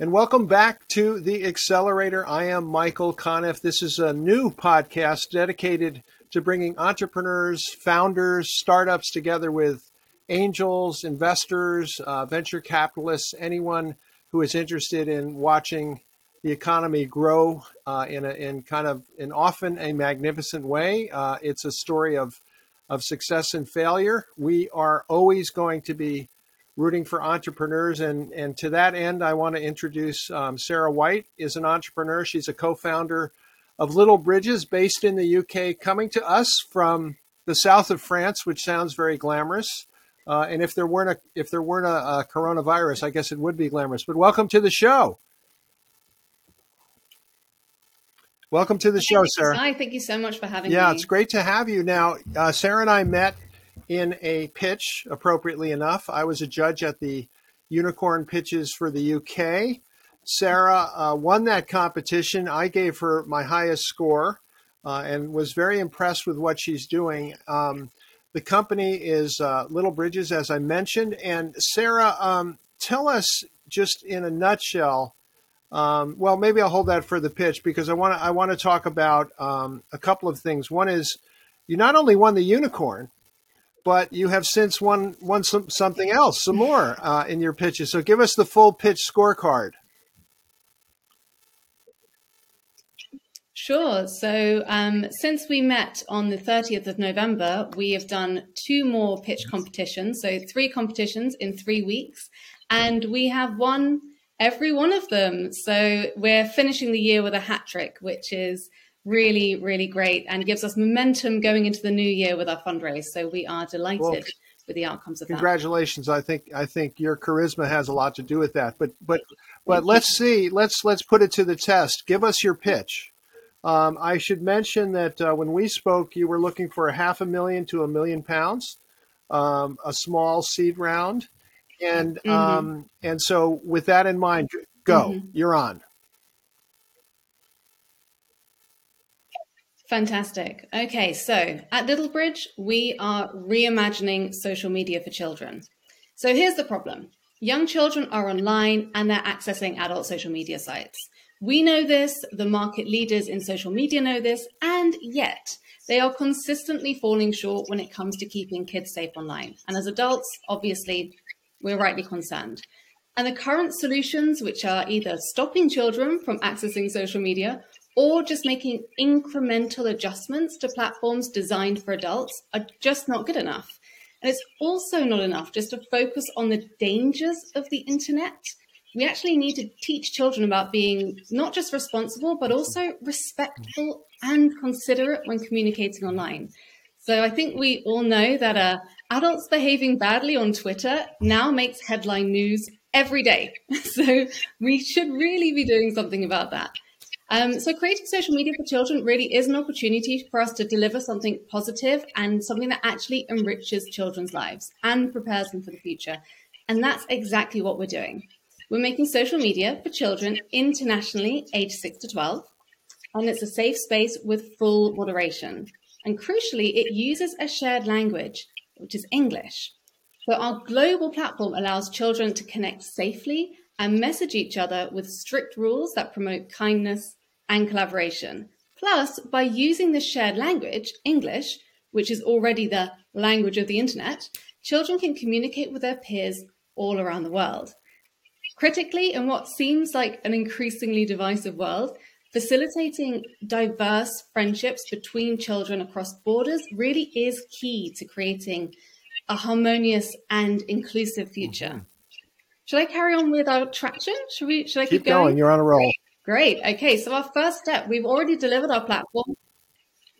and welcome back to the Accelerator. I am Michael Conniff. This is a new podcast dedicated to bringing entrepreneurs, founders, startups together with angels, investors, uh, venture capitalists, anyone who is interested in watching the economy grow uh, in, a, in kind of in often a magnificent way. Uh, it's a story of of success and failure. We are always going to be rooting for entrepreneurs, and and to that end, I want to introduce um, Sarah White. is an entrepreneur. She's a co-founder of Little Bridges, based in the UK, coming to us from the south of France, which sounds very glamorous. Uh, and if there weren't a if there weren't a, a coronavirus, I guess it would be glamorous. But welcome to the show. Welcome to the show, Sarah. Hi, thank you so much for having yeah, me. Yeah, it's great to have you. Now, uh, Sarah and I met in a pitch, appropriately enough. I was a judge at the Unicorn Pitches for the UK. Sarah uh, won that competition. I gave her my highest score uh, and was very impressed with what she's doing. Um, the company is uh, Little Bridges, as I mentioned. And Sarah, um, tell us just in a nutshell um, well, maybe I'll hold that for the pitch because I want to I want to talk about um, a couple of things. One is you not only won the unicorn, but you have since won won some, something else, some more uh, in your pitches. So give us the full pitch scorecard. Sure. So um, since we met on the 30th of November, we have done two more pitch competitions. So three competitions in three weeks, and we have won every one of them. So we're finishing the year with a hat trick, which is really, really great and gives us momentum going into the new year with our fundraise. So we are delighted well, with the outcomes of congratulations. that. Congratulations. I think I think your charisma has a lot to do with that. But but but let's see. Let's let's put it to the test. Give us your pitch. Um, I should mention that uh, when we spoke, you were looking for a half a million to a million pounds, um, a small seed round, and mm-hmm. um, and so with that in mind, go. Mm-hmm. You're on. Fantastic. Okay, so at Littlebridge, we are reimagining social media for children. So here's the problem young children are online and they're accessing adult social media sites. We know this, the market leaders in social media know this, and yet they are consistently falling short when it comes to keeping kids safe online. And as adults, obviously, we're rightly concerned. And the current solutions, which are either stopping children from accessing social media or just making incremental adjustments to platforms designed for adults, are just not good enough. And it's also not enough just to focus on the dangers of the internet. We actually need to teach children about being not just responsible, but also respectful and considerate when communicating online. So I think we all know that uh, adults behaving badly on Twitter now makes headline news every day. so we should really be doing something about that. Um, so creating social media for children really is an opportunity for us to deliver something positive and something that actually enriches children's lives and prepares them for the future. And that's exactly what we're doing. We're making social media for children internationally aged 6 to 12, and it's a safe space with full moderation. And crucially, it uses a shared language, which is English. So our global platform allows children to connect safely and message each other with strict rules that promote kindness and collaboration. Plus, by using the shared language, English, which is already the language of the internet, children can communicate with their peers all around the world. Critically, in what seems like an increasingly divisive world, Facilitating diverse friendships between children across borders really is key to creating a harmonious and inclusive future. Mm-hmm. Should I carry on with our traction? Should we? Should I keep, keep going? going? You're on a roll. Great. Okay. So our first step, we've already delivered our platform.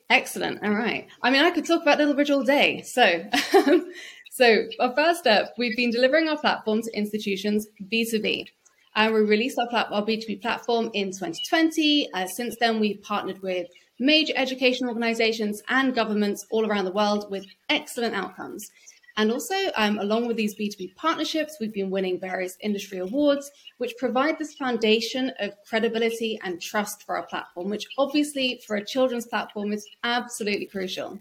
Excellent. All right. I mean, I could talk about Little Bridge all day. So, so our first step, we've been delivering our platform to institutions B2B. And we released our, plat- our B2B platform in 2020. Uh, since then, we've partnered with major education organizations and governments all around the world with excellent outcomes. And also, um, along with these B2B partnerships, we've been winning various industry awards, which provide this foundation of credibility and trust for our platform, which obviously for a children's platform is absolutely crucial.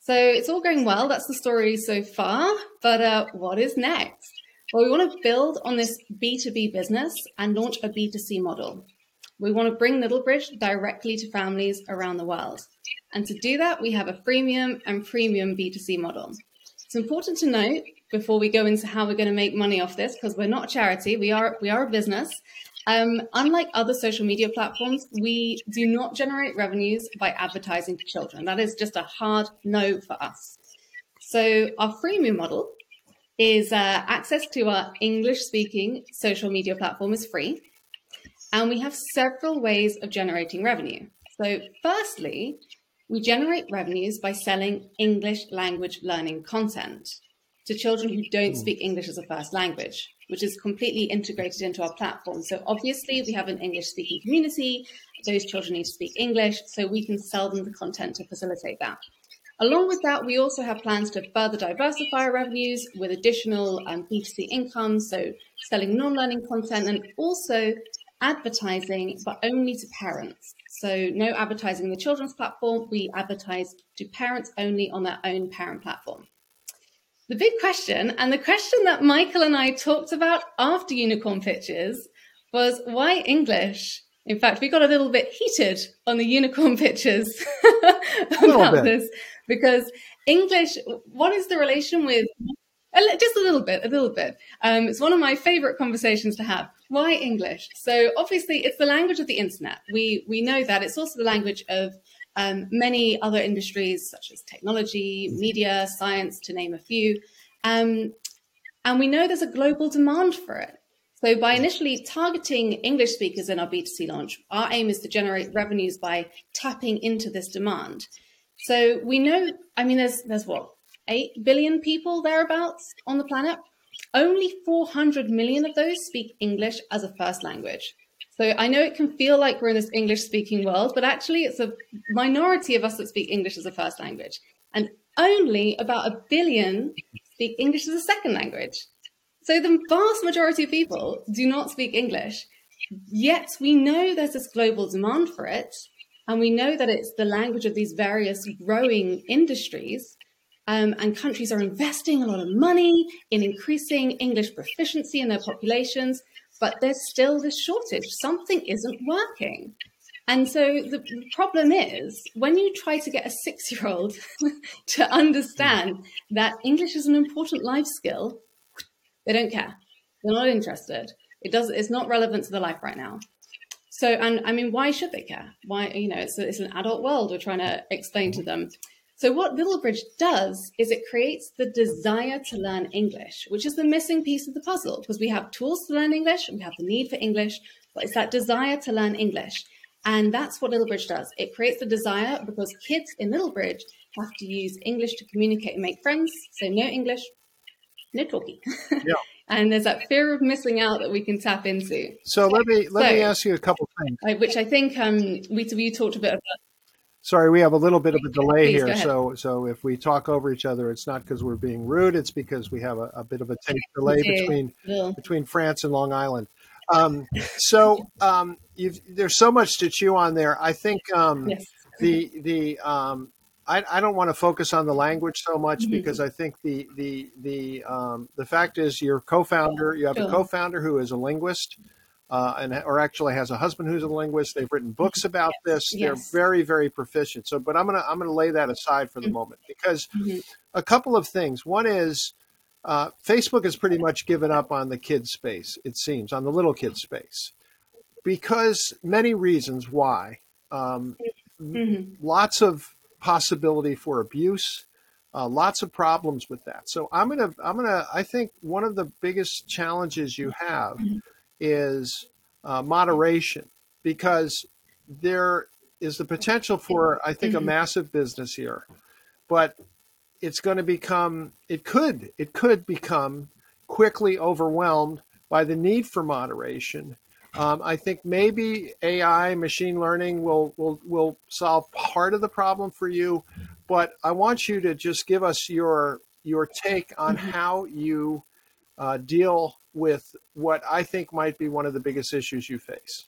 So it's all going well. That's the story so far. But uh, what is next? Well, we want to build on this B2B business and launch a B2C model. We want to bring Littlebridge directly to families around the world. And to do that, we have a freemium and premium B2C model. It's important to note before we go into how we're going to make money off this, because we're not a charity, we are we are a business. Um, unlike other social media platforms, we do not generate revenues by advertising to children. That is just a hard no for us. So our freemium model is uh, access to our English speaking social media platform is free. And we have several ways of generating revenue. So, firstly, we generate revenues by selling English language learning content to children who don't hmm. speak English as a first language, which is completely integrated into our platform. So, obviously, we have an English speaking community. Those children need to speak English, so we can sell them the content to facilitate that. Along with that, we also have plans to further diversify our revenues with additional um, B2C income, so selling non learning content and also advertising, but only to parents. So, no advertising in the children's platform. We advertise to parents only on their own parent platform. The big question, and the question that Michael and I talked about after Unicorn Pitches, was why English? In fact, we got a little bit heated on the Unicorn Pitches about this because English, what is the relation with just a little bit, a little bit. Um, it's one of my favorite conversations to have. Why English? So obviously, it's the language of the internet. We we know that it's also the language of um, many other industries such as technology, media, science, to name a few. Um, and we know there's a global demand for it. So by initially targeting English speakers in our B2C launch, our aim is to generate revenues by tapping into this demand. So we know, I mean, there's there's what eight billion people thereabouts on the planet. Only 400 million of those speak English as a first language. So I know it can feel like we're in this English speaking world, but actually it's a minority of us that speak English as a first language. And only about a billion speak English as a second language. So the vast majority of people do not speak English. Yet we know there's this global demand for it. And we know that it's the language of these various growing industries. Um, and countries are investing a lot of money in increasing English proficiency in their populations, but there's still this shortage. Something isn't working. And so the problem is when you try to get a six year old to understand that English is an important life skill, they don't care. They're not interested. It does. It's not relevant to their life right now. So, and I mean, why should they care? Why, you know, it's, it's an adult world we're trying to explain to them. So, what Littlebridge does is it creates the desire to learn English, which is the missing piece of the puzzle because we have tools to learn English and we have the need for English, but it's that desire to learn English. And that's what Littlebridge does. It creates the desire because kids in Littlebridge have to use English to communicate and make friends. So, no English, no talking. Yeah. and there's that fear of missing out that we can tap into. So let me let so, me ask you a couple things, which I think um, we we talked a bit about. Sorry, we have a little bit of a delay Please, here. So so if we talk over each other, it's not because we're being rude. It's because we have a, a bit of a delay between yeah. between France and Long Island. Um, so um, there's so much to chew on there. I think um, yes. the the um, I, I don't want to focus on the language so much mm-hmm. because I think the the the um, the fact is your co-founder you have sure. a co-founder who is a linguist uh, and or actually has a husband who's a linguist. They've written books mm-hmm. about this. Yes. They're very very proficient. So, but I'm gonna I'm gonna lay that aside for the mm-hmm. moment because mm-hmm. a couple of things. One is uh, Facebook has pretty much given up on the kids space. It seems on the little kids space because many reasons why. Um, mm-hmm. Lots of possibility for abuse. Uh, lots of problems with that. So I'm gonna I'm gonna I think one of the biggest challenges you have is uh, moderation because there is the potential for I think a mm-hmm. massive business here, but it's going to become it could it could become quickly overwhelmed by the need for moderation um, I think maybe AI, machine learning will, will, will solve part of the problem for you, but I want you to just give us your, your take on mm-hmm. how you uh, deal with what I think might be one of the biggest issues you face.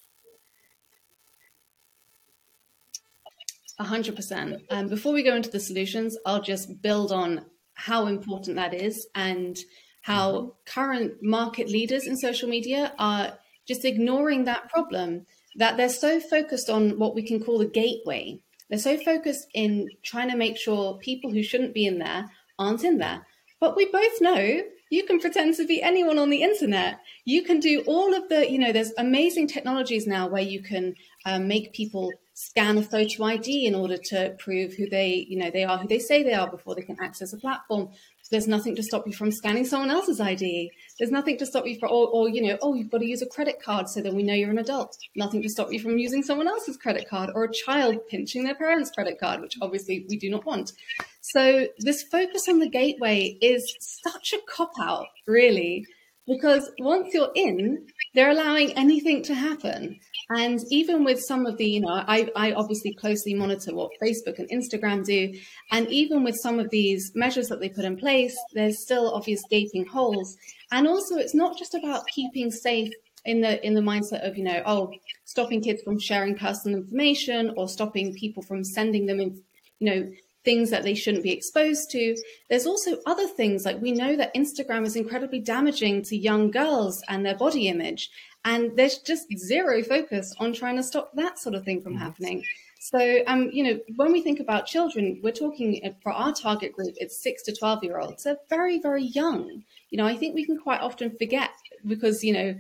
A hundred percent. Um, before we go into the solutions, I'll just build on how important that is and how mm-hmm. current market leaders in social media are just ignoring that problem, that they're so focused on what we can call the gateway. They're so focused in trying to make sure people who shouldn't be in there aren't in there. But we both know you can pretend to be anyone on the internet. You can do all of the, you know, there's amazing technologies now where you can um, make people scan a photo ID in order to prove who they, you know, they are who they say they are before they can access a platform. There's nothing to stop you from scanning someone else's ID. There's nothing to stop you from, or, or, you know, oh, you've got to use a credit card so then we know you're an adult. Nothing to stop you from using someone else's credit card or a child pinching their parents' credit card, which obviously we do not want. So this focus on the gateway is such a cop out, really, because once you're in, they're allowing anything to happen. And even with some of the, you know, I, I obviously closely monitor what Facebook and Instagram do. And even with some of these measures that they put in place, there's still obvious gaping holes. And also, it's not just about keeping safe in the in the mindset of you know oh stopping kids from sharing personal information or stopping people from sending them in, you know things that they shouldn't be exposed to. There's also other things like we know that Instagram is incredibly damaging to young girls and their body image. And there's just zero focus on trying to stop that sort of thing from mm-hmm. happening. So, um, you know, when we think about children, we're talking uh, for our target group, it's six to 12 year olds. They're very, very young. You know, I think we can quite often forget because, you know,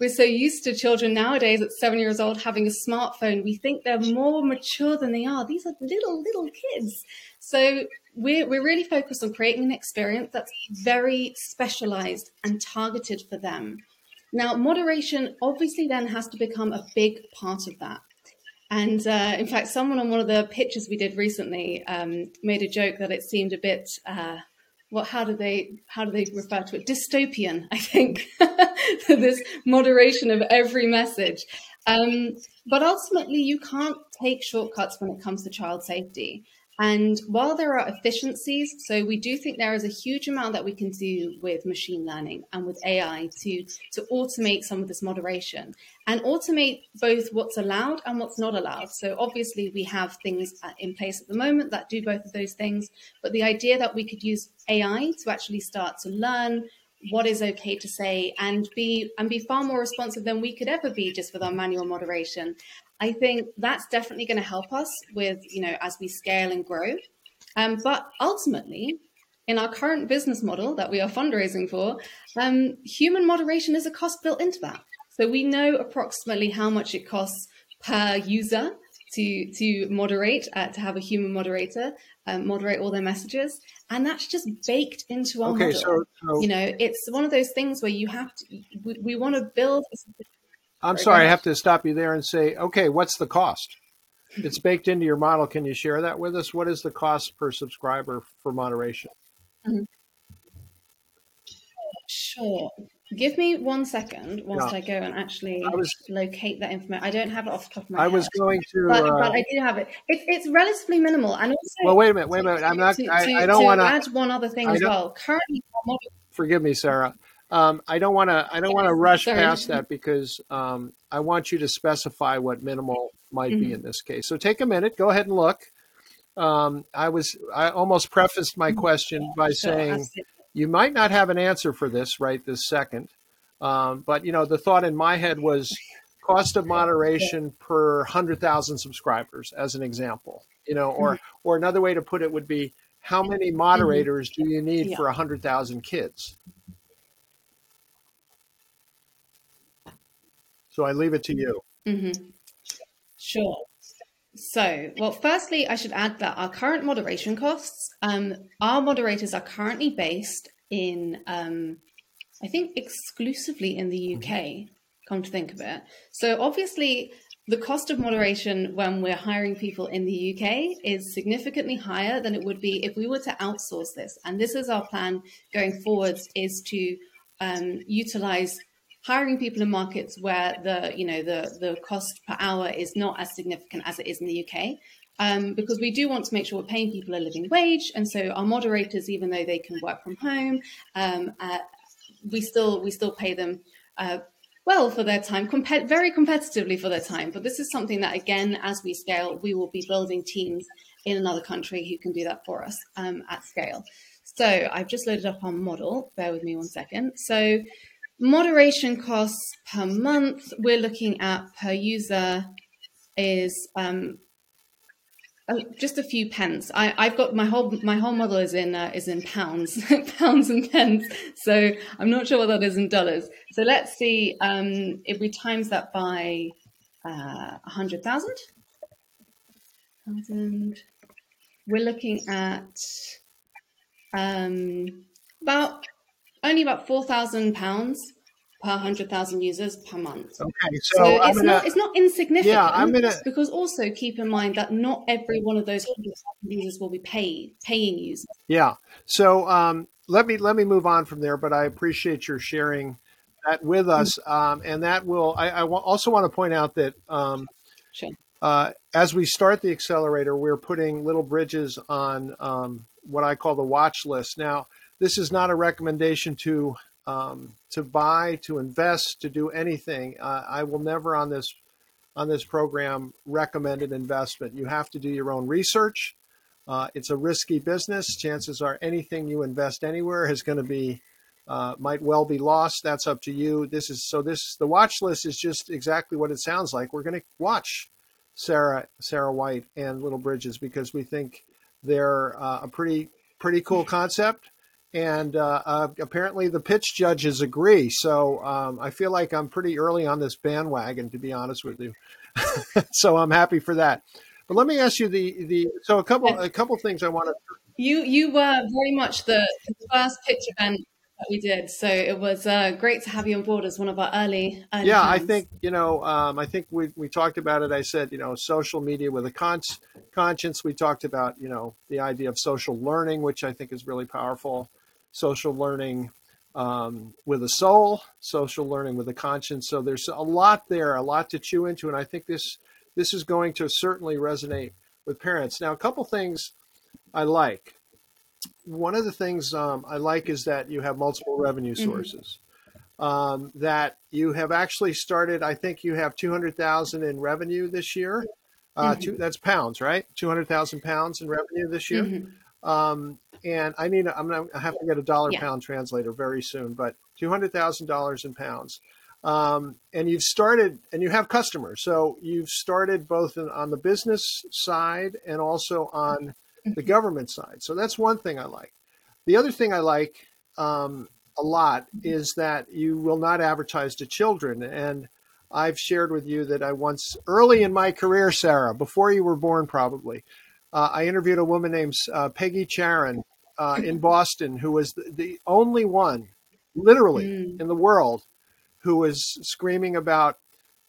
we're so used to children nowadays at seven years old having a smartphone. We think they're more mature than they are. These are little, little kids. So we're, we're really focused on creating an experience that's very specialized and targeted for them. Now, moderation obviously then has to become a big part of that. And uh, in fact, someone on one of the pitches we did recently um, made a joke that it seemed a bit uh, what how do they how do they refer to it? Dystopian i think this moderation of every message. Um, but ultimately you can't take shortcuts when it comes to child safety and while there are efficiencies, so we do think there is a huge amount that we can do with machine learning and with AI to, to automate some of this moderation and automate both what's allowed and what's not allowed. So obviously we have things uh, in place at the moment that do both of those things, but the idea that we could use AI to actually start to learn what is okay to say and be and be far more responsive than we could ever be just with our manual moderation I think that's definitely going to help us with, you know, as we scale and grow. Um, but ultimately, in our current business model that we are fundraising for, um, human moderation is a cost built into that. So we know approximately how much it costs per user to to moderate, uh, to have a human moderator um, moderate all their messages, and that's just baked into our okay, model. So, so, you know, it's one of those things where you have to. We, we want to build I'm sorry, I have to stop you there and say, okay, what's the cost? It's baked into your model. Can you share that with us? What is the cost per subscriber for moderation? Mm-hmm. Sure. Give me one second whilst yeah. I go and actually was, locate that information. I don't have it off the top of my I head. I was going to, but, uh, but, I do have it. It's, it's relatively minimal, and also. Well, wait a minute. Wait a minute. I'm not. To, I, I, don't want to add one other thing as well. Currently, forgive me, Sarah. Um, I don't want to. I don't want to rush Sorry. past that because um, I want you to specify what minimal might mm-hmm. be in this case. So take a minute. Go ahead and look. Um, I was. I almost prefaced my question by saying you might not have an answer for this right this second, um, but you know the thought in my head was cost of moderation per hundred thousand subscribers, as an example. You know, or mm-hmm. or another way to put it would be how many mm-hmm. moderators do you need yeah. for a hundred thousand kids? So I leave it to you. Mm-hmm. Sure. So, well, firstly, I should add that our current moderation costs, um, our moderators are currently based in, um, I think, exclusively in the UK, mm-hmm. come to think of it. So, obviously, the cost of moderation when we're hiring people in the UK is significantly higher than it would be if we were to outsource this. And this is our plan going forwards is to um, utilize hiring people in markets where the you know the the cost per hour is not as significant as it is in the UK. Um, because we do want to make sure we're paying people a living wage, and so our moderators, even though they can work from home, um, uh, we still we still pay them uh, well for their time, comp- very competitively for their time. But this is something that, again, as we scale, we will be building teams in another country who can do that for us um, at scale. So I've just loaded up our model. Bear with me one second. So moderation costs per month, we're looking at per user is um, just a few pence. I, have got my whole my whole model is in uh, is in pounds, pounds and pence. So I'm not sure what that is in dollars. So let's see um, if we times that by uh, hundred. Thousand. We're looking at um, about only about four thousand pounds per hundred thousand users per month. Okay, so, so it's gonna, not it's not insignificant. Yeah, I'm gonna because also keep in mind that not every one of those hundred thousand users will be paid paying users. Yeah. So um, let me let me move on from there, but I appreciate your sharing that with us, um, and that will. I, I also want to point out that. Um, sure. Uh, as we start the accelerator, we're putting little bridges on um, what I call the watch list. Now, this is not a recommendation to um, to buy, to invest, to do anything. Uh, I will never on this on this program recommend an investment. You have to do your own research. Uh, it's a risky business. Chances are anything you invest anywhere is going to be uh, might well be lost. That's up to you. This is so. This the watch list is just exactly what it sounds like. We're going to watch Sarah Sarah White and Little Bridges because we think they're uh, a pretty pretty cool concept and uh, uh, apparently the pitch judges agree. So um, I feel like I'm pretty early on this bandwagon, to be honest with you. so I'm happy for that. But let me ask you the the so a couple a couple things I want to. You you were very much the first pitch event that we did. So it was uh, great to have you on board as one of our early. early yeah, I think you know. Um, I think we we talked about it. I said you know social media with a con- conscience. We talked about you know the idea of social learning, which I think is really powerful. Social learning um, with a soul, social learning with a conscience. So there's a lot there, a lot to chew into, and I think this this is going to certainly resonate with parents. Now, a couple things I like one of the things um, I like is that you have multiple revenue mm-hmm. sources. Mm-hmm. Um, that you have actually started. I think you have two hundred thousand in revenue this year. Uh, mm-hmm. two, that's pounds, right? Two hundred thousand pounds in revenue this year. Mm-hmm. Um, and I need. I'm gonna I have to get a dollar yeah. pound translator very soon, but two hundred thousand dollars in pounds. Um, and you've started, and you have customers. So you've started both in, on the business side and also on the government side. So that's one thing I like. The other thing I like um, a lot is that you will not advertise to children. And I've shared with you that I once, early in my career, Sarah, before you were born probably, uh, I interviewed a woman named uh, Peggy Charren uh, in Boston who was the, the only one, literally, mm. in the world who was screaming about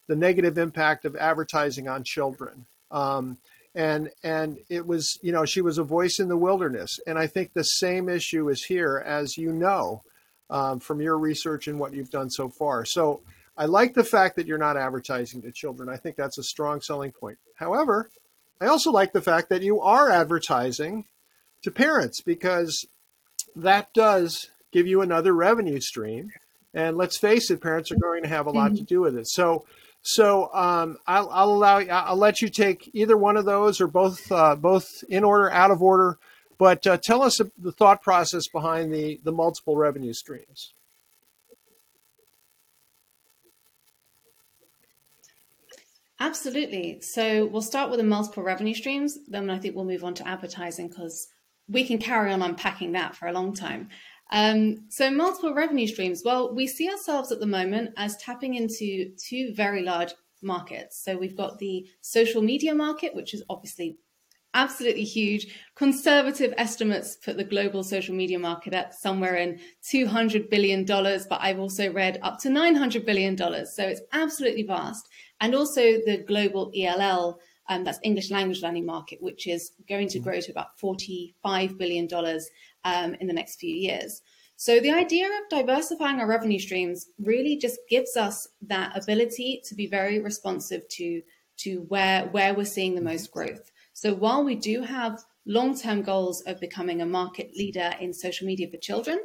the negative impact of advertising on children. Um, and and it was you know she was a voice in the wilderness and i think the same issue is here as you know um, from your research and what you've done so far so i like the fact that you're not advertising to children i think that's a strong selling point however i also like the fact that you are advertising to parents because that does give you another revenue stream and let's face it parents are going to have a lot mm-hmm. to do with it so so um, I'll, I'll, allow I'll let you take either one of those or both uh, both in order, out of order. But uh, tell us the thought process behind the the multiple revenue streams. Absolutely. So we'll start with the multiple revenue streams. Then I think we'll move on to advertising because we can carry on unpacking that for a long time. Um, so, multiple revenue streams. Well, we see ourselves at the moment as tapping into two very large markets. So, we've got the social media market, which is obviously absolutely huge. Conservative estimates put the global social media market at somewhere in $200 billion, but I've also read up to $900 billion. So, it's absolutely vast. And also the global ELL. Um, that's English language learning market, which is going to grow to about $45 billion um, in the next few years. So the idea of diversifying our revenue streams really just gives us that ability to be very responsive to to where where we're seeing the most growth. So while we do have long-term goals of becoming a market leader in social media for children,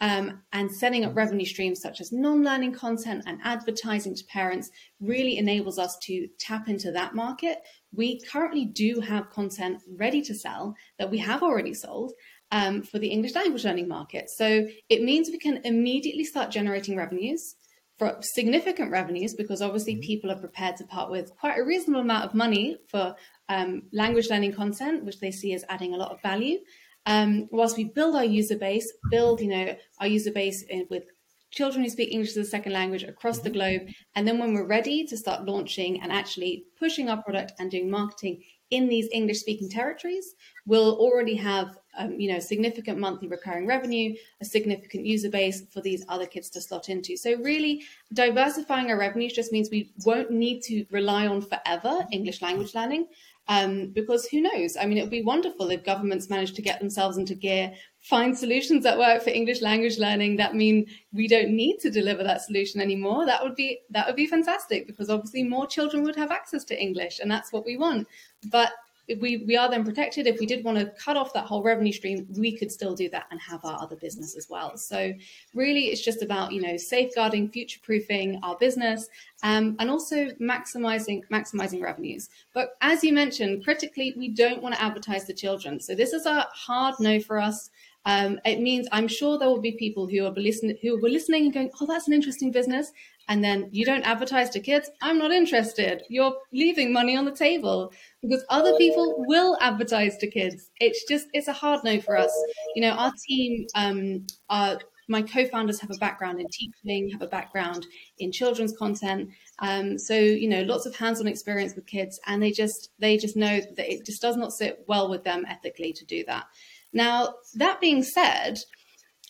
um, and setting up revenue streams such as non-learning content and advertising to parents really enables us to tap into that market. We currently do have content ready to sell that we have already sold, um, for the English language learning market. So it means we can immediately start generating revenues for significant revenues because obviously mm-hmm. people are prepared to part with quite a reasonable amount of money for um, language learning content, which they see as adding a lot of value. Um, whilst we build our user base, build you know our user base in, with children who speak English as a second language across the mm-hmm. globe, and then when we're ready to start launching and actually pushing our product and doing marketing in these English speaking territories, we'll already have um, you know significant monthly recurring revenue, a significant user base for these other kids to slot into. So really, diversifying our revenues just means we won't need to rely on forever English language learning. Um, because who knows? I mean, it would be wonderful if governments managed to get themselves into gear, find solutions that work for English language learning that mean we don't need to deliver that solution anymore. That would be that would be fantastic because obviously more children would have access to English, and that's what we want. But we, we are then protected. If we did want to cut off that whole revenue stream, we could still do that and have our other business as well. So really, it's just about you know safeguarding, future proofing our business, um, and also maximizing maximizing revenues. But as you mentioned, critically, we don't want to advertise to children. So this is a hard no for us. Um, it means I'm sure there will be people who are listening who were listening and going, "Oh, that's an interesting business," and then you don't advertise to kids, I'm not interested. You're leaving money on the table because other people will advertise to kids. It's just, it's a hard no for us. You know, our team, um, our, my co-founders have a background in teaching, have a background in children's content. Um, so, you know, lots of hands-on experience with kids and they just, they just know that it just does not sit well with them ethically to do that. Now, that being said,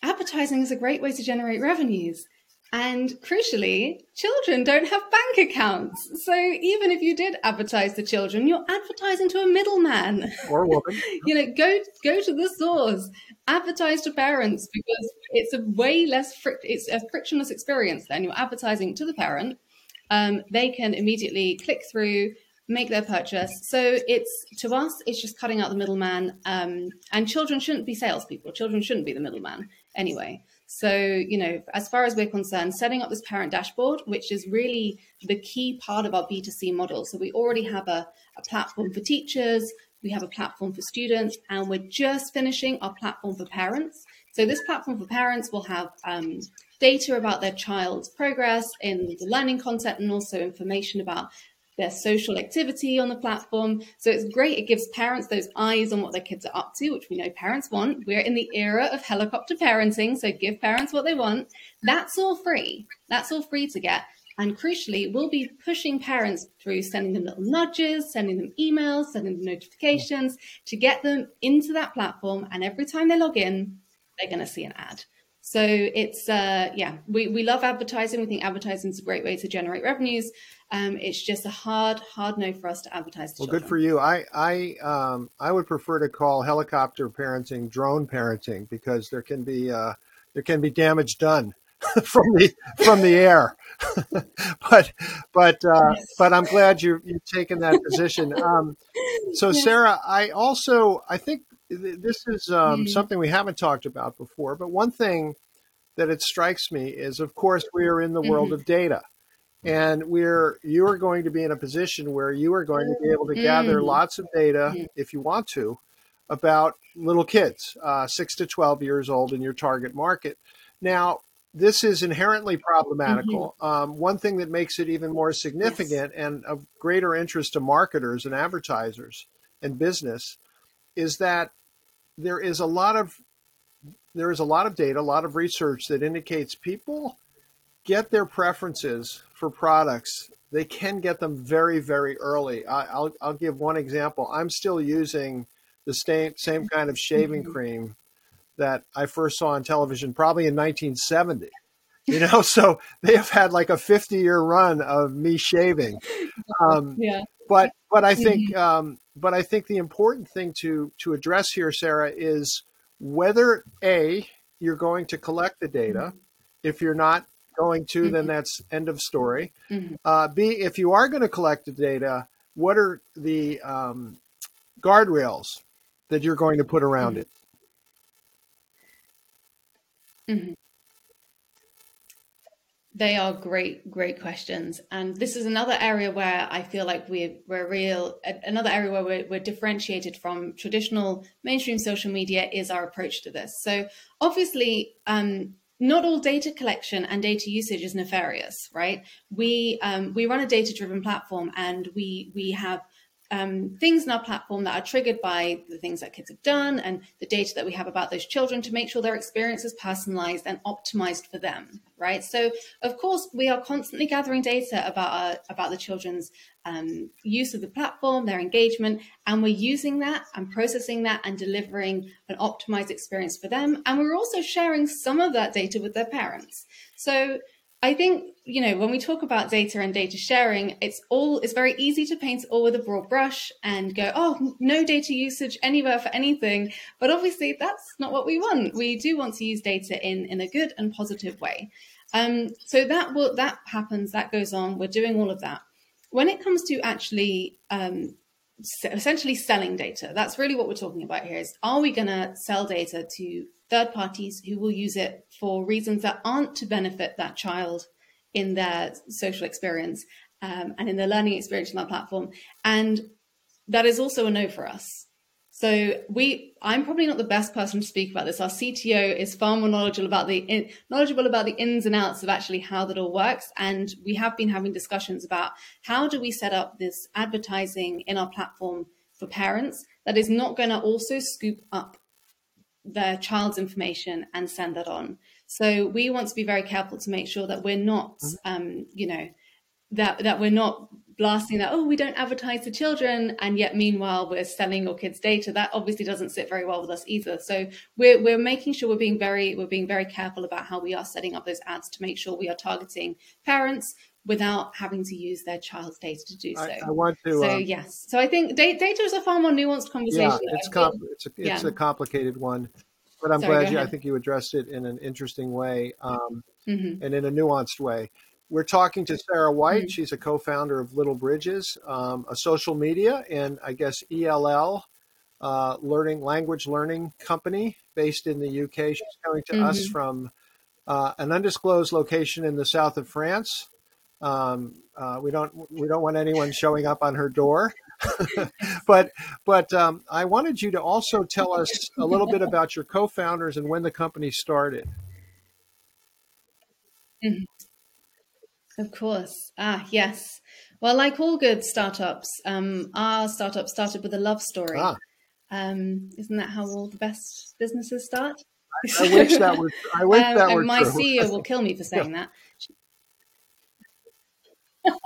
advertising is a great way to generate revenues. And crucially, children don't have bank accounts. So even if you did advertise to children, you're advertising to a middleman. Or a woman. you know, go go to the source. Advertise to parents because it's a way less fric- it's a frictionless experience. Then you're advertising to the parent. Um, they can immediately click through, make their purchase. So it's to us, it's just cutting out the middleman. Um, and children shouldn't be salespeople. Children shouldn't be the middleman anyway. So, you know, as far as we're concerned, setting up this parent dashboard, which is really the key part of our B2C model. So, we already have a, a platform for teachers, we have a platform for students, and we're just finishing our platform for parents. So, this platform for parents will have um, data about their child's progress in the learning content and also information about their social activity on the platform. So it's great. It gives parents those eyes on what their kids are up to, which we know parents want. We're in the era of helicopter parenting. So give parents what they want. That's all free. That's all free to get. And crucially, we'll be pushing parents through sending them little nudges, sending them emails, sending them notifications to get them into that platform. And every time they log in, they're going to see an ad. So it's uh, yeah, we, we love advertising. We think advertising is a great way to generate revenues. Um, it's just a hard, hard no for us to advertise. To well, children. good for you. I I um, I would prefer to call helicopter parenting drone parenting because there can be uh, there can be damage done from the from the air. but but uh, but I'm glad you you've taken that position. Um, so Sarah, I also I think this is um, mm-hmm. something we haven't talked about before. But one thing that it strikes me is, of course, we are in the mm-hmm. world of data and we're you are going to be in a position where you are going to be able to gather mm. lots of data mm. if you want to about little kids uh, 6 to 12 years old in your target market now this is inherently problematical mm-hmm. um, one thing that makes it even more significant yes. and of greater interest to marketers and advertisers and business is that there is a lot of there is a lot of data a lot of research that indicates people get their preferences for products, they can get them very, very early. I, will I'll give one example. I'm still using the same, same kind of shaving mm-hmm. cream that I first saw on television probably in 1970. You know, so they have had like a 50 year run of me shaving. Um, yeah. But but I think mm-hmm. um, but I think the important thing to to address here, Sarah, is whether a you're going to collect the data. Mm-hmm. If you're not, going to, mm-hmm. then that's end of story. Mm-hmm. Uh, B, if you are going to collect the data, what are the um, guardrails that you're going to put around mm-hmm. it? Mm-hmm. They are great, great questions, and this is another area where I feel like we're we're real. Another area where we're, we're differentiated from traditional mainstream social media is our approach to this. So obviously, um, not all data collection and data usage is nefarious, right? We um, we run a data driven platform, and we we have um, things in our platform that are triggered by the things that kids have done and the data that we have about those children to make sure their experience is personalized and optimized for them right? So of course we are constantly gathering data about our, about the children's um, use of the platform their engagement and we're using that and processing that and delivering an optimized experience for them. And we're also sharing some of that data with their parents. So I think, you know, when we talk about data and data sharing, it's all, it's very easy to paint all with a broad brush and go, oh, no data usage anywhere for anything. But obviously that's not what we want. We do want to use data in, in a good and positive way. Um, so that will, that happens, that goes on. We're doing all of that. When it comes to actually, um, essentially selling data, that's really what we're talking about here is, are we going to sell data to third parties who will use it for reasons that aren't to benefit that child in their social experience um, and in their learning experience on that platform. And that is also a no for us. So we, I'm probably not the best person to speak about this. Our CTO is far more knowledgeable about the in, knowledgeable about the ins and outs of actually how that all works. And we have been having discussions about how do we set up this advertising in our platform for parents that is not going to also scoop up their child's information and send that on. So we want to be very careful to make sure that we're not, mm-hmm. um, you know, that that we're not blasting that. Oh, we don't advertise to children, and yet meanwhile we're selling your kids' data. That obviously doesn't sit very well with us either. So we're we're making sure we're being very we're being very careful about how we are setting up those ads to make sure we are targeting parents without having to use their child's data to do so. I, I want to. So um, yes, so I think data is a far more nuanced conversation. Yeah, it's com- it's, a, it's yeah. a complicated one, but I'm Sorry, glad you. I think you addressed it in an interesting way um, mm-hmm. and in a nuanced way. We're talking to Sarah White. Mm-hmm. She's a co-founder of Little Bridges, um, a social media and I guess ELL uh, learning language learning company based in the UK. She's coming to mm-hmm. us from uh, an undisclosed location in the south of France. Um, uh, we don't we don't want anyone showing up on her door. but but um, I wanted you to also tell us a little bit about your co-founders and when the company started. Mm-hmm. Of course. Ah, yes. Well, like all good startups, um, our startup started with a love story. Ah. Um, isn't that how all the best businesses start? I wish that was. I wish um, that were My true. CEO will kill me for saying yeah. that.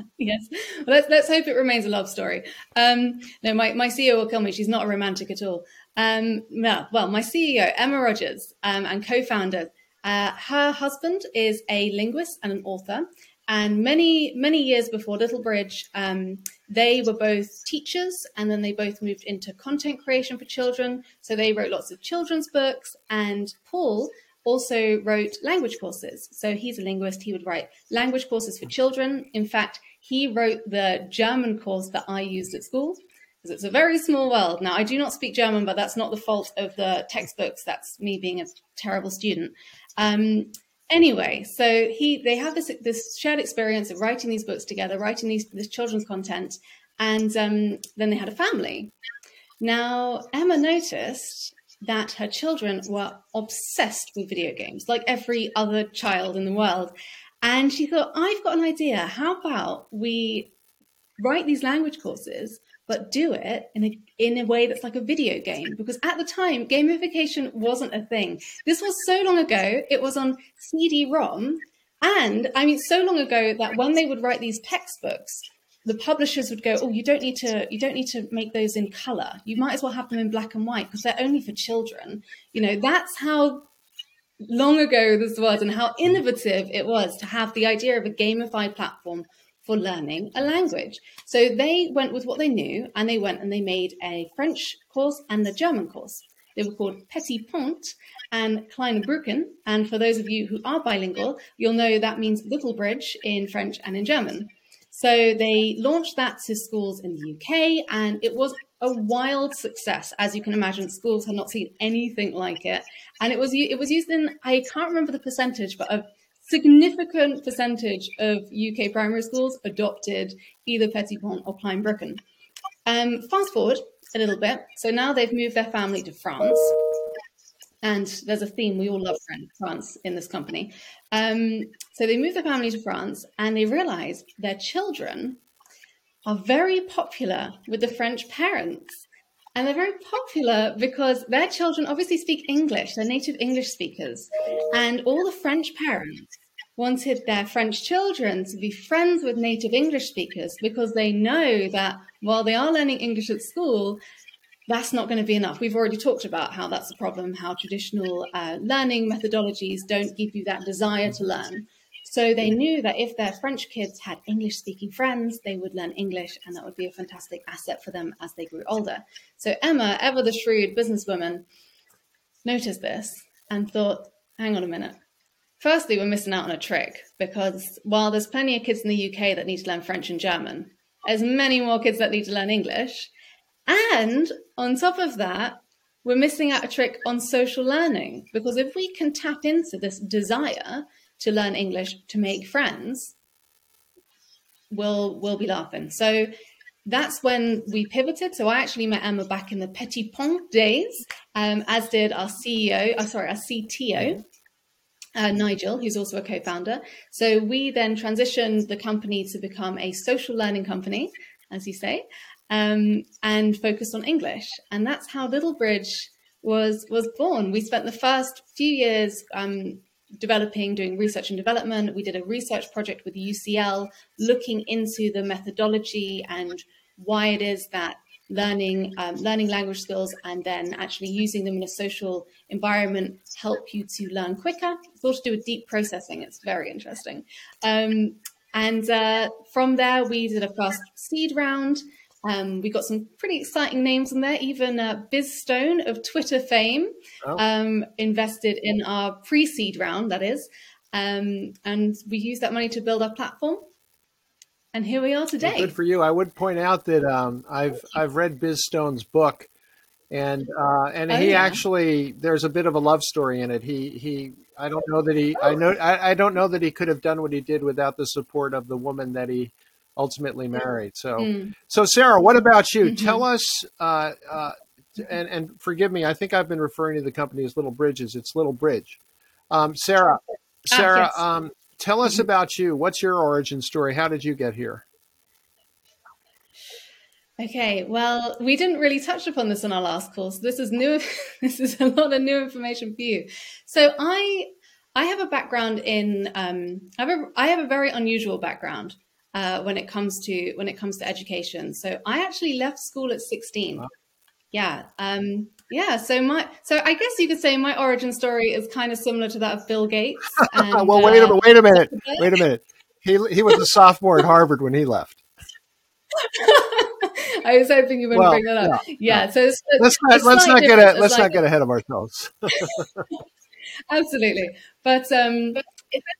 yes. Well, let's let's hope it remains a love story. Um, no, my, my CEO will kill me. She's not a romantic at all. Um, well, well, my CEO Emma Rogers um, and co-founder. Uh, her husband is a linguist and an author. And many many years before Little Bridge, um, they were both teachers, and then they both moved into content creation for children. So they wrote lots of children's books. And Paul also wrote language courses. So he's a linguist. He would write language courses for children. In fact, he wrote the German course that I used at school because it's a very small world. Now, I do not speak German, but that's not the fault of the textbooks. That's me being a terrible student. Um, anyway, so he they have this this shared experience of writing these books together, writing these this children's content, and um, then they had a family. Now, Emma noticed that her children were obsessed with video games, like every other child in the world. And she thought, I've got an idea. How about we write these language courses, but do it in a in a way that's like a video game? Because at the time, gamification wasn't a thing. This was so long ago. It was on CD-ROM, and I mean, so long ago that when they would write these textbooks, the publishers would go, "Oh, you don't need to you don't need to make those in color. You might as well have them in black and white because they're only for children." You know, that's how long ago this was and how innovative it was to have the idea of a gamified platform for learning a language. So they went with what they knew and they went and they made a French course and a German course. They were called Petit Pont and Kleine Brücken. And for those of you who are bilingual, you'll know that means little bridge in French and in German. So they launched that to schools in the UK, and it was a wild success. As you can imagine, schools had not seen anything like it, and it was it was used in I can't remember the percentage, but significant percentage of UK primary schools adopted either Petit Pont or Klein Brücken. Um, fast forward a little bit. So now they've moved their family to France. And there's a theme, we all love France in this company. Um, so they moved their family to France and they realized their children are very popular with the French parents. And they're very popular because their children obviously speak English, they're native English speakers. And all the French parents wanted their French children to be friends with native English speakers because they know that while they are learning English at school, that's not going to be enough. We've already talked about how that's a problem, how traditional uh, learning methodologies don't give you that desire to learn. So they knew that if their French kids had English speaking friends, they would learn English and that would be a fantastic asset for them as they grew older. So Emma, ever the shrewd businesswoman, noticed this and thought, hang on a minute. Firstly, we're missing out on a trick because while there's plenty of kids in the UK that need to learn French and German, there's many more kids that need to learn English. And on top of that, we're missing out a trick on social learning because if we can tap into this desire to learn English to make friends, we'll we'll be laughing. So that's when we pivoted. So I actually met Emma back in the Petit Pont days, um, as did our CEO, oh, sorry, our CTO. Uh, Nigel, who's also a co-founder. So we then transitioned the company to become a social learning company, as you say, um, and focused on English. And that's how Little Bridge was was born. We spent the first few years um, developing, doing research and development. We did a research project with UCL looking into the methodology and why it is that learning um, learning language skills and then actually using them in a social environment help you to learn quicker. It's all to do with deep processing. It's very interesting. Um, and uh, from there, we did a first seed round. Um, we got some pretty exciting names in there. Even uh, Biz Stone of Twitter fame oh. um, invested in our pre-seed round, that is, um, and we used that money to build our platform. And here we are today. Well, good for you. I would point out that um, I've I've read Biz Stone's book, and uh, and oh, he yeah. actually there's a bit of a love story in it. He he I don't know that he I know I, I don't know that he could have done what he did without the support of the woman that he ultimately married. So, mm. so Sarah, what about you? Mm-hmm. Tell us, uh, uh, and and forgive me, I think I've been referring to the company as Little Bridges. It's Little Bridge. Um, Sarah, ah, Sarah, yes. um, tell us mm-hmm. about you. What's your origin story? How did you get here? Okay, well, we didn't really touch upon this in our last call, so this is new. this is a lot of new information for you. So I, I have a background in. Um, I have a, I have a very unusual background uh, when it comes to when it comes to education. So I actually left school at 16. Wow. Yeah. Um, yeah. So my so I guess you could say my origin story is kind of similar to that of Bill Gates. And, well, wait a minute. Wait a minute. Wait a minute. He he was a sophomore at Harvard when he left. I was hoping you wouldn't well, bring that up. Yeah. yeah so it's, let's not let's not get a, let's like, not get ahead of ourselves. Absolutely, but um,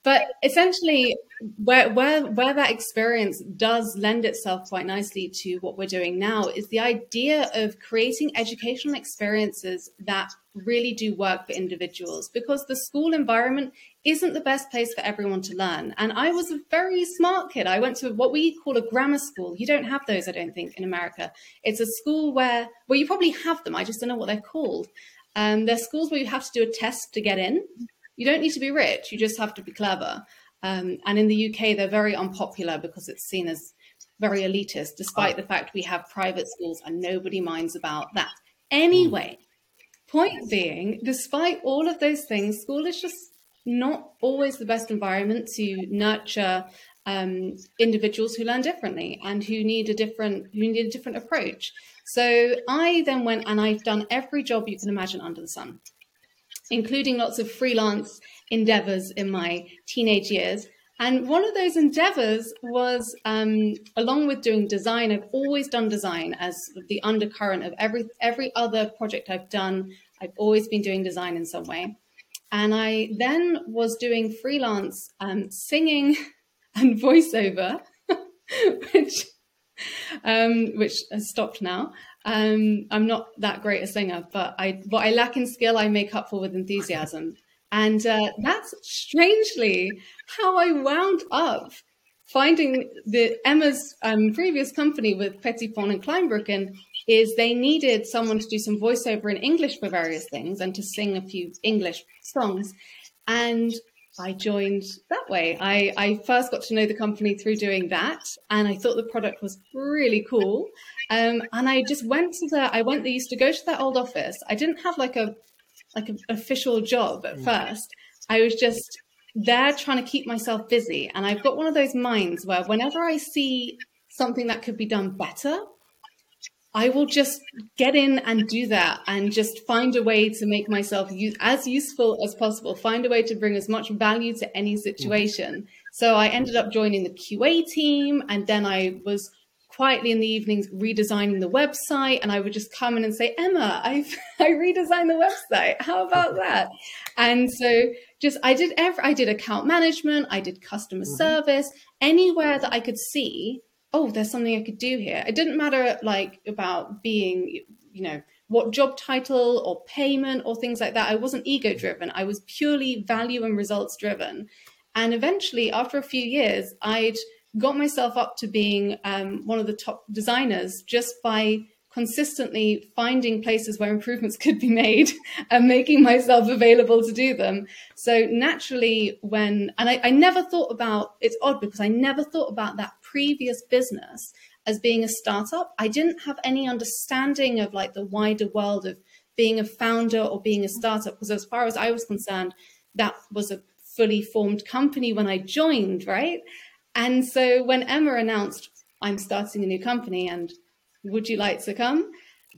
but essentially where where where that experience does lend itself quite nicely to what we're doing now is the idea of creating educational experiences that really do work for individuals. Because the school environment isn't the best place for everyone to learn. And i was a very smart kid. I went to what we call a grammar school. You don't have those i don't think in america. It's a school where well you probably have them. I just don't know what they're called. Um, they're schools where you have to do a test to get in you don't need to be rich, you just have to be clever. Um, and in the UK, they're very unpopular because it's seen as very elitist, despite the fact we have private schools and nobody minds about that. Anyway, point being, despite all of those things, school is just not always the best environment to nurture um, individuals who learn differently and who need a different who need a different approach. So I then went and I've done every job you can imagine under the sun including lots of freelance endeavors in my teenage years. And one of those endeavors was, um, along with doing design, I've always done design as the undercurrent of every every other project I've done. I've always been doing design in some way. And I then was doing freelance um, singing and voiceover, which um, which has stopped now. Um, I'm not that great a singer, but I what I lack in skill, I make up for with enthusiasm. And uh, that's strangely how I wound up finding the Emma's um, previous company with Petitpont and Kleinbrücken is they needed someone to do some voiceover in English for various things and to sing a few English songs. And I joined that way. I, I first got to know the company through doing that, and I thought the product was really cool. Um, and I just went to the. I went. They used to go to that old office. I didn't have like a like an official job at mm. first. I was just there trying to keep myself busy. And I've got one of those minds where whenever I see something that could be done better, I will just get in and do that and just find a way to make myself use, as useful as possible, find a way to bring as much value to any situation. So I ended up joining the QA team and then I was quietly in the evenings redesigning the website and I would just come in and say, Emma, I've I redesigned the website. How about that? And so just I did every I did account management, I did customer mm-hmm. service, anywhere that I could see, oh, there's something I could do here. It didn't matter like about being, you know, what job title or payment or things like that. I wasn't ego driven. I was purely value and results driven. And eventually, after a few years, I'd got myself up to being um, one of the top designers just by consistently finding places where improvements could be made and making myself available to do them. So naturally, when, and I, I, never thought about, it's odd because I never thought about that previous business as being a startup. I didn't have any understanding of like the wider world of being a founder or being a startup because as far as I was concerned, that was a fully formed company when I joined, right? And so when Emma announced, I'm starting a new company and would you like to come?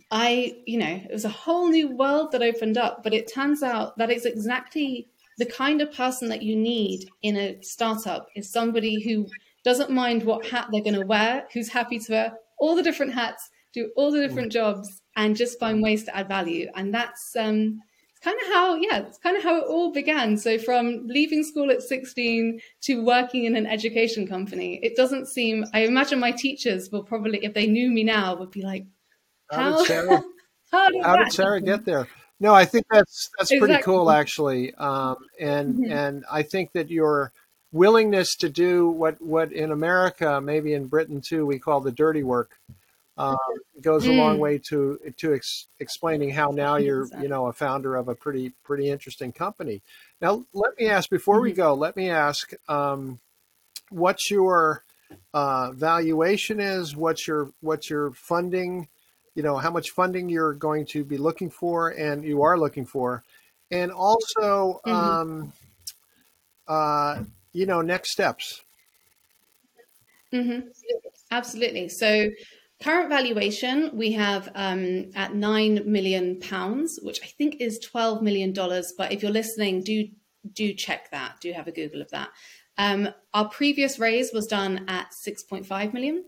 I, you know, it was a whole new world that opened up, but it turns out that it's exactly the kind of person that you need in a startup is somebody who doesn't mind what hat they're going to wear, who's happy to wear all the different hats, do all the different jobs, and just find ways to add value. And that's um, kind of how yeah it's kind of how it all began so from leaving school at 16 to working in an education company it doesn't seem i imagine my teachers will probably if they knew me now would be like how, how did sarah, how did, how did sarah get there no i think that's that's exactly. pretty cool actually um, and mm-hmm. and i think that your willingness to do what what in america maybe in britain too we call the dirty work um, goes a long mm. way to to ex- explaining how now you're you know a founder of a pretty pretty interesting company. Now let me ask before mm-hmm. we go. Let me ask um, what's your uh, valuation is. What's your what's your funding? You know how much funding you're going to be looking for, and you are looking for, and also mm-hmm. um, uh, you know next steps. Mm-hmm. Absolutely. So Current valuation we have um, at nine million pounds, which I think is twelve million dollars. But if you're listening, do do check that. Do have a Google of that. Um, our previous raise was done at six point five million.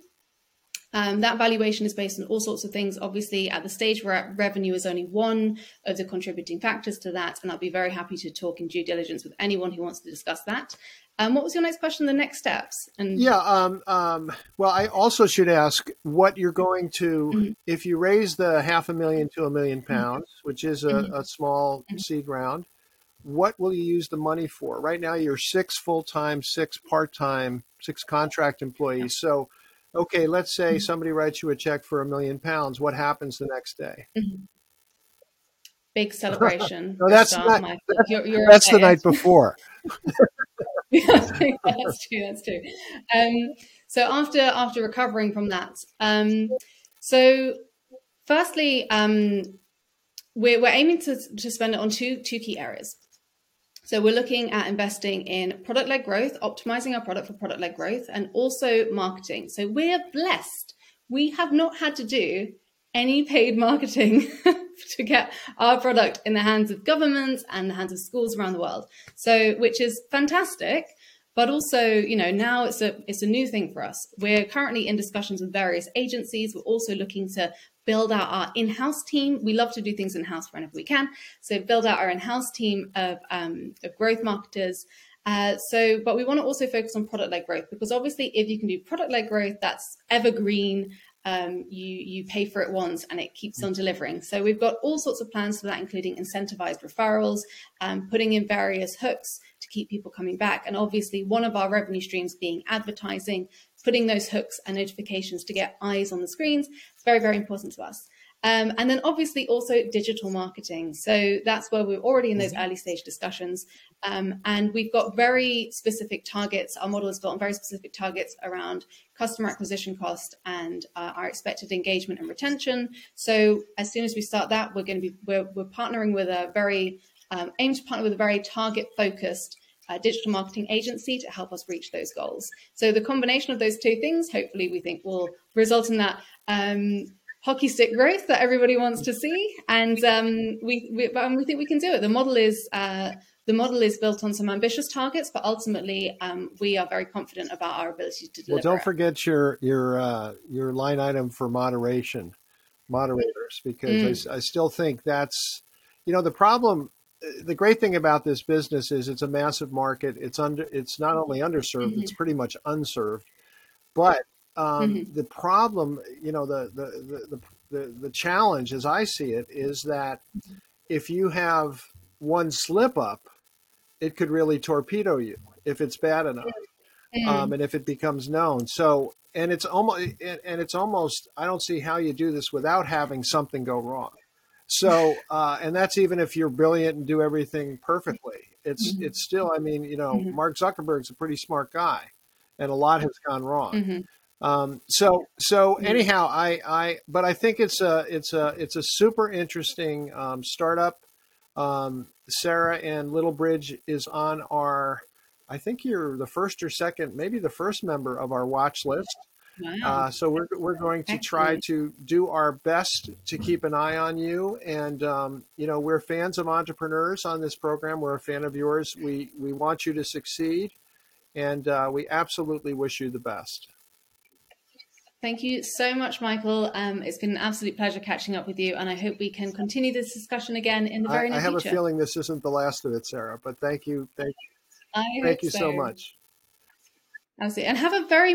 Um, that valuation is based on all sorts of things. Obviously, at the stage we're at, revenue is only one of the contributing factors to that, and I'll be very happy to talk in due diligence with anyone who wants to discuss that. Um, what was your next question? The next steps? And yeah, um, um, well, I also should ask what you're going to mm-hmm. if you raise the half a million to a million mm-hmm. pounds, mm-hmm. which is a, mm-hmm. a small mm-hmm. seed round. What will you use the money for? Right now, you're six full time, six part time, six contract employees. So okay, let's say mm-hmm. somebody writes you a check for a million pounds. What happens the next day? Mm-hmm. Big celebration. no, that's not, that's, you're, you're that's the night before. that's true. That's true. Um, so after after recovering from that, um, so firstly, um, we're we're aiming to to spend it on two two key areas. So we're looking at investing in product led growth, optimizing our product for product led growth, and also marketing. So we're blessed. We have not had to do any paid marketing to get our product in the hands of governments and the hands of schools around the world. So, which is fantastic. But also, you know, now it's a it's a new thing for us. We're currently in discussions with various agencies. We're also looking to build out our in-house team. We love to do things in-house whenever we can. So build out our in-house team of, um, of growth marketers. Uh, so, but we want to also focus on product-led growth because obviously, if you can do product-led growth, that's evergreen um, you you pay for it once and it keeps on delivering. So we've got all sorts of plans for that, including incentivized referrals, um, putting in various hooks to keep people coming back, and obviously one of our revenue streams being advertising, putting those hooks and notifications to get eyes on the screens. It's very very important to us. Um, and then obviously also digital marketing. So that's where we're already in those mm-hmm. early stage discussions. Um, and we've got very specific targets. Our model is built on very specific targets around customer acquisition cost and uh, our expected engagement and retention. So as soon as we start that, we're going to be we're, we're partnering with a very um, aim to partner with a very target focused uh, digital marketing agency to help us reach those goals. So the combination of those two things, hopefully, we think will result in that um, hockey stick growth that everybody wants to see, and um, we we, we think we can do it. The model is. Uh, the model is built on some ambitious targets, but ultimately, um, we are very confident about our ability to deliver. Well, don't forget your your uh, your line item for moderation, moderators, because mm. I, I still think that's, you know, the problem the great thing about this business is it's a massive market. It's under it's not only underserved, mm-hmm. it's pretty much unserved. But um, mm-hmm. The problem, you know, the, the, the, the, the challenge as I see it is that if you have one slip up, it could really torpedo you if it's bad enough. Mm-hmm. Um, and if it becomes known. So, and it's almost, and it's almost, I don't see how you do this without having something go wrong. So, uh, and that's even if you're brilliant and do everything perfectly. It's, mm-hmm. it's still, I mean, you know, mm-hmm. Mark Zuckerberg's a pretty smart guy and a lot has gone wrong. Mm-hmm. Um, so so anyhow, I I but I think it's a it's a it's a super interesting um, startup. Um, Sarah and Littlebridge is on our. I think you're the first or second, maybe the first member of our watch list. Wow. Uh, so we're we're going to try to do our best to keep an eye on you, and um, you know we're fans of entrepreneurs on this program. We're a fan of yours. We we want you to succeed, and uh, we absolutely wish you the best. Thank you so much, Michael. Um, it's been an absolute pleasure catching up with you, and I hope we can continue this discussion again in the very I, near future. I have future. a feeling this isn't the last of it, Sarah, but thank you. Thank, I thank you so. so much. Absolutely. And have a very